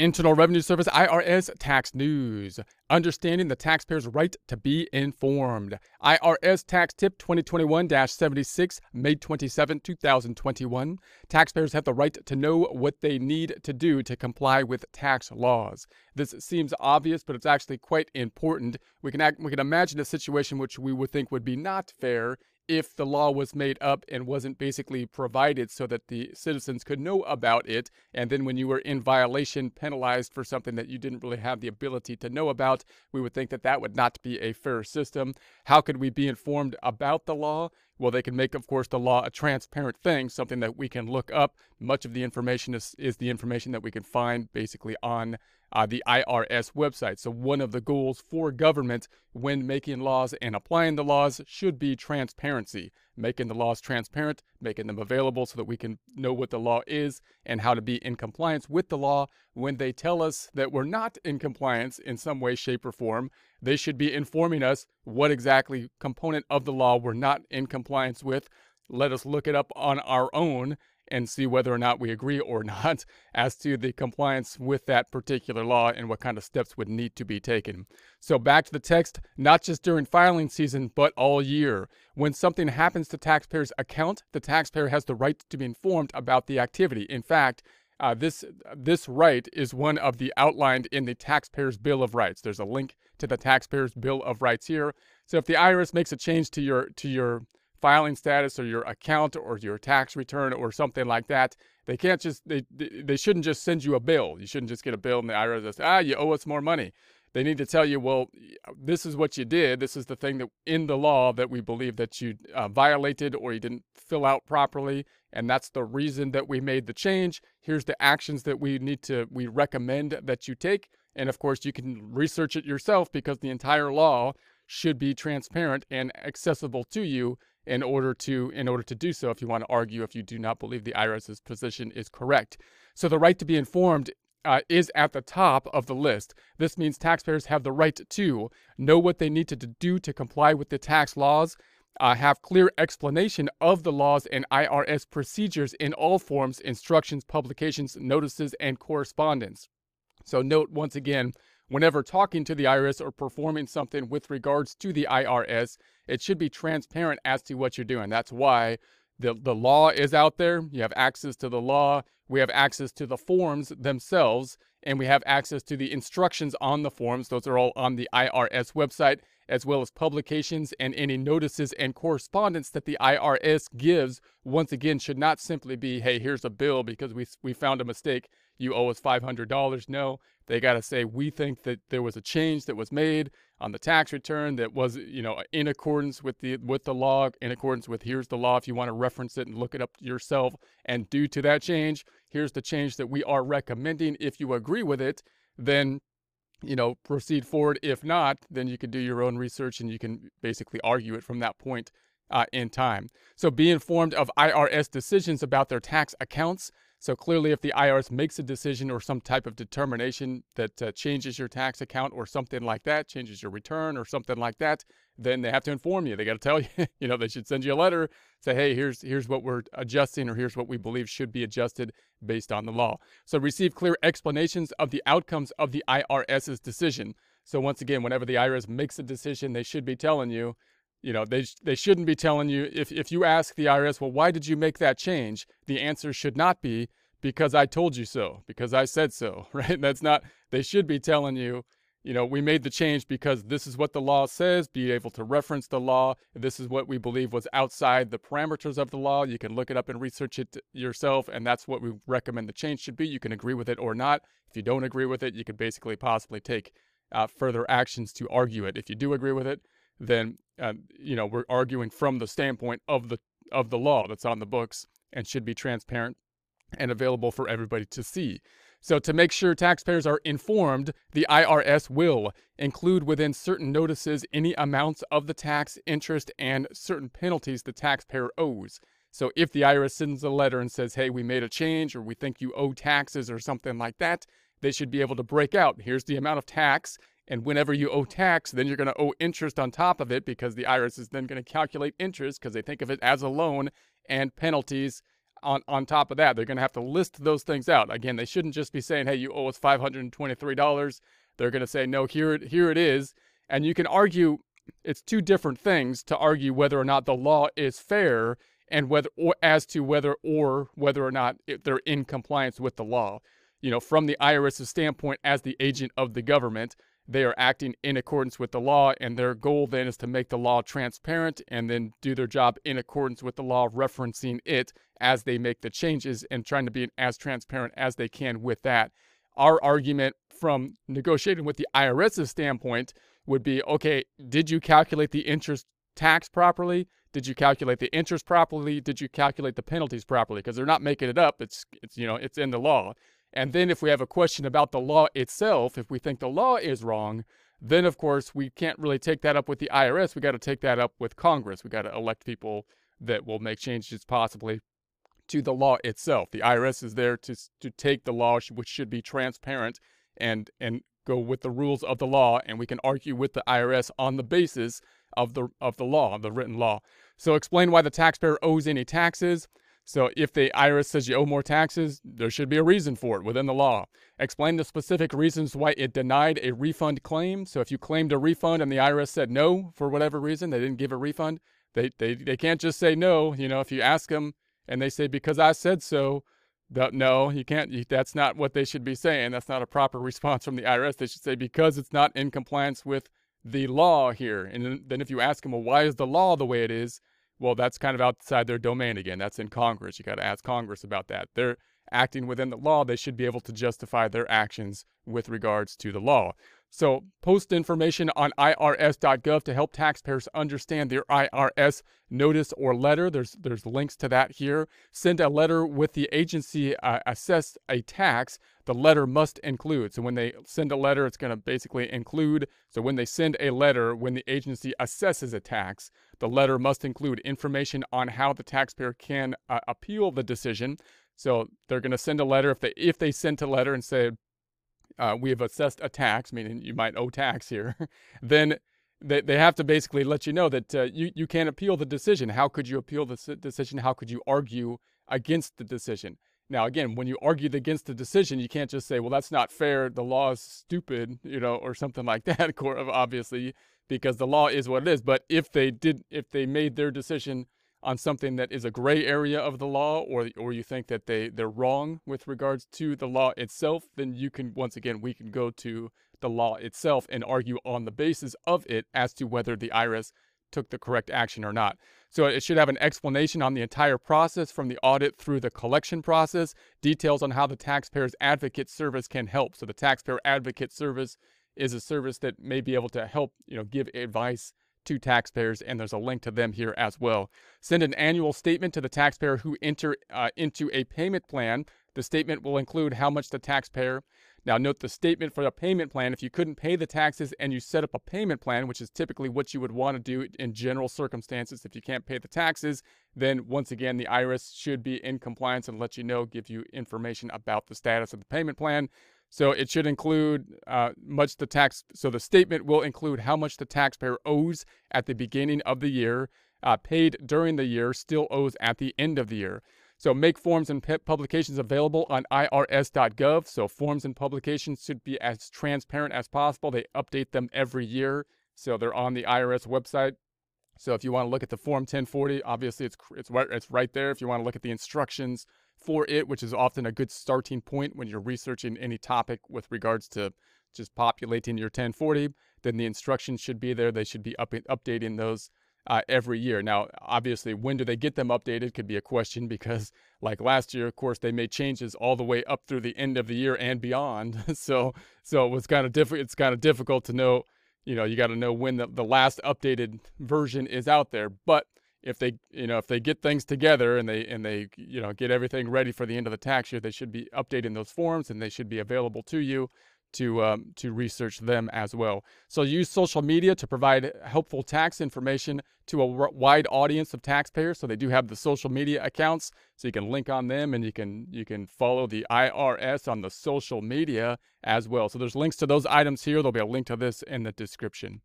Internal Revenue Service IRS Tax News. Understanding the taxpayer's right to be informed. IRS Tax Tip 2021 76, May 27, 2021. Taxpayers have the right to know what they need to do to comply with tax laws. This seems obvious, but it's actually quite important. We can, act, we can imagine a situation which we would think would be not fair if the law was made up and wasn't basically provided so that the citizens could know about it, and then when you were in violation, penalized for something that you didn't really have the ability to know about, we would think that that would not be a fair system. How could we be informed about the law? Well, they can make, of course, the law a transparent thing, something that we can look up. Much of the information is, is the information that we can find basically on uh, the IRS website. So, one of the goals for government when making laws and applying the laws should be transparency, making the laws transparent, making them available so that we can know what the law is and how to be in compliance with the law. When they tell us that we're not in compliance in some way, shape, or form, they should be informing us what exactly component of the law we're not in compliance with. Let us look it up on our own and see whether or not we agree or not as to the compliance with that particular law and what kind of steps would need to be taken. So, back to the text, not just during filing season, but all year. When something happens to taxpayers' account, the taxpayer has the right to be informed about the activity. In fact, uh, this this right is one of the outlined in the taxpayer's bill of rights. There's a link to the taxpayer's bill of rights here. So if the IRS makes a change to your to your filing status or your account or your tax return or something like that, they can't just they they shouldn't just send you a bill. You shouldn't just get a bill and the IRS says, ah, you owe us more money. They need to tell you, well, this is what you did. This is the thing that in the law that we believe that you uh, violated or you didn't fill out properly, and that's the reason that we made the change. Here's the actions that we need to we recommend that you take, and of course you can research it yourself because the entire law should be transparent and accessible to you in order to in order to do so if you want to argue if you do not believe the IRS's position is correct. So the right to be informed uh, is at the top of the list. This means taxpayers have the right to know what they need to do to comply with the tax laws, uh, have clear explanation of the laws and IRS procedures in all forms, instructions, publications, notices, and correspondence. So note once again Whenever talking to the IRS or performing something with regards to the IRS, it should be transparent as to what you're doing. That's why the, the law is out there. You have access to the law. We have access to the forms themselves, and we have access to the instructions on the forms. Those are all on the IRS website, as well as publications and any notices and correspondence that the IRS gives. Once again, should not simply be, hey, here's a bill because we, we found a mistake. You owe us $500. No, they got to say, we think that there was a change that was made on the tax return that was, you know, in accordance with the with the law, in accordance with here's the law if you want to reference it and look it up yourself. And due to that change, here's the change that we are recommending. If you agree with it, then you know, proceed forward. If not, then you can do your own research and you can basically argue it from that point uh, in time. So be informed of IRS decisions about their tax accounts. So clearly, if the IRS makes a decision or some type of determination that uh, changes your tax account or something like that, changes your return or something like that, then they have to inform you. They got to tell you. you know, they should send you a letter, say, "Hey, here's here's what we're adjusting, or here's what we believe should be adjusted based on the law." So receive clear explanations of the outcomes of the IRS's decision. So once again, whenever the IRS makes a decision, they should be telling you you know they they shouldn't be telling you if if you ask the IRS, well, why did you make that change? The answer should not be because I told you so, because I said so, right? That's not. They should be telling you, you know, we made the change because this is what the law says. Be able to reference the law. This is what we believe was outside the parameters of the law. You can look it up and research it yourself, and that's what we recommend the change should be. You can agree with it or not. If you don't agree with it, you could basically possibly take uh, further actions to argue it. If you do agree with it, then uh, you know we're arguing from the standpoint of the of the law that's on the books and should be transparent and available for everybody to see. So, to make sure taxpayers are informed, the IRS will include within certain notices any amounts of the tax, interest, and certain penalties the taxpayer owes. So, if the IRS sends a letter and says, hey, we made a change or we think you owe taxes or something like that, they should be able to break out here's the amount of tax and whenever you owe tax, then you're going to owe interest on top of it because the IRS is then going to calculate interest because they think of it as a loan and penalties on, on top of that, they're going to have to list those things out. Again, they shouldn't just be saying, hey, you owe us $523. They're going to say, no, here, here it is. And you can argue it's two different things to argue whether or not the law is fair and whether or as to whether or whether or not they're in compliance with the law. You know, from the IRS's standpoint as the agent of the government, they are acting in accordance with the law, and their goal then is to make the law transparent and then do their job in accordance with the law, referencing it as they make the changes and trying to be as transparent as they can with that. Our argument from negotiating with the IRS's standpoint would be okay, did you calculate the interest tax properly? Did you calculate the interest properly? Did you calculate the penalties properly? Because they're not making it up. It's, it's you know it's in the law. And then if we have a question about the law itself, if we think the law is wrong, then of course we can't really take that up with the IRS. We got to take that up with Congress. We got to elect people that will make changes possibly to the law itself. The IRS is there to to take the law which should be transparent and and go with the rules of the law and we can argue with the IRS on the basis of the of the law, the written law. So explain why the taxpayer owes any taxes. So if the IRS says you owe more taxes, there should be a reason for it within the law. Explain the specific reasons why it denied a refund claim. So if you claimed a refund and the IRS said no for whatever reason, they didn't give a refund, they, they, they can't just say no. You know, if you ask them and they say, because I said so, no, you can't. You, that's not what they should be saying. That's not a proper response from the IRS. They should say, because it's not in compliance with the law here. And then if you ask them, well, why is the law the way it is? Well, that's kind of outside their domain again. That's in Congress. You got to ask Congress about that. They're acting within the law. They should be able to justify their actions with regards to the law. So, post information on irs.gov to help taxpayers understand their IRS notice or letter. There's there's links to that here. Send a letter with the agency uh, a tax. The letter must include. So when they send a letter, it's going to basically include. So when they send a letter, when the agency assesses a tax, the letter must include information on how the taxpayer can uh, appeal the decision. So they're going to send a letter if they if they sent a letter and say uh, we have assessed a tax, meaning you might owe tax here, then they, they have to basically let you know that uh, you, you can't appeal the decision. How could you appeal the decision? How could you argue against the decision? Now, again, when you argued against the decision, you can't just say, well, that's not fair. The law is stupid, you know, or something like that, obviously, because the law is what it is. But if they did, if they made their decision on something that is a gray area of the law or or you think that they they're wrong with regards to the law itself then you can once again we can go to the law itself and argue on the basis of it as to whether the IRS took the correct action or not. So it should have an explanation on the entire process from the audit through the collection process, details on how the taxpayer's advocate service can help. So the taxpayer advocate service is a service that may be able to help, you know, give advice to taxpayers, and there's a link to them here as well. Send an annual statement to the taxpayer who enter uh, into a payment plan. The statement will include how much the taxpayer. Now, note the statement for the payment plan. If you couldn't pay the taxes and you set up a payment plan, which is typically what you would want to do in general circumstances, if you can't pay the taxes, then once again, the IRS should be in compliance and let you know, give you information about the status of the payment plan. So it should include uh, much the tax. So the statement will include how much the taxpayer owes at the beginning of the year, uh, paid during the year, still owes at the end of the year. So make forms and publications available on irs.gov. So forms and publications should be as transparent as possible. They update them every year, so they're on the IRS website. So if you want to look at the form 1040, obviously it's it's right it's right there. If you want to look at the instructions for it, which is often a good starting point when you're researching any topic with regards to just populating your 1040, then the instructions should be there. They should be up, updating those uh, every year. Now, obviously, when do they get them updated could be a question because, like last year, of course, they made changes all the way up through the end of the year and beyond. so, so it was kind of difficult. It's kind of difficult to know. You know, you got to know when the, the last updated version is out there. But if they you know if they get things together and they and they you know get everything ready for the end of the tax year they should be updating those forms and they should be available to you to um, to research them as well. So use social media to provide helpful tax information to a wide audience of taxpayers so they do have the social media accounts. So you can link on them and you can you can follow the IRS on the social media as well. So there's links to those items here. There'll be a link to this in the description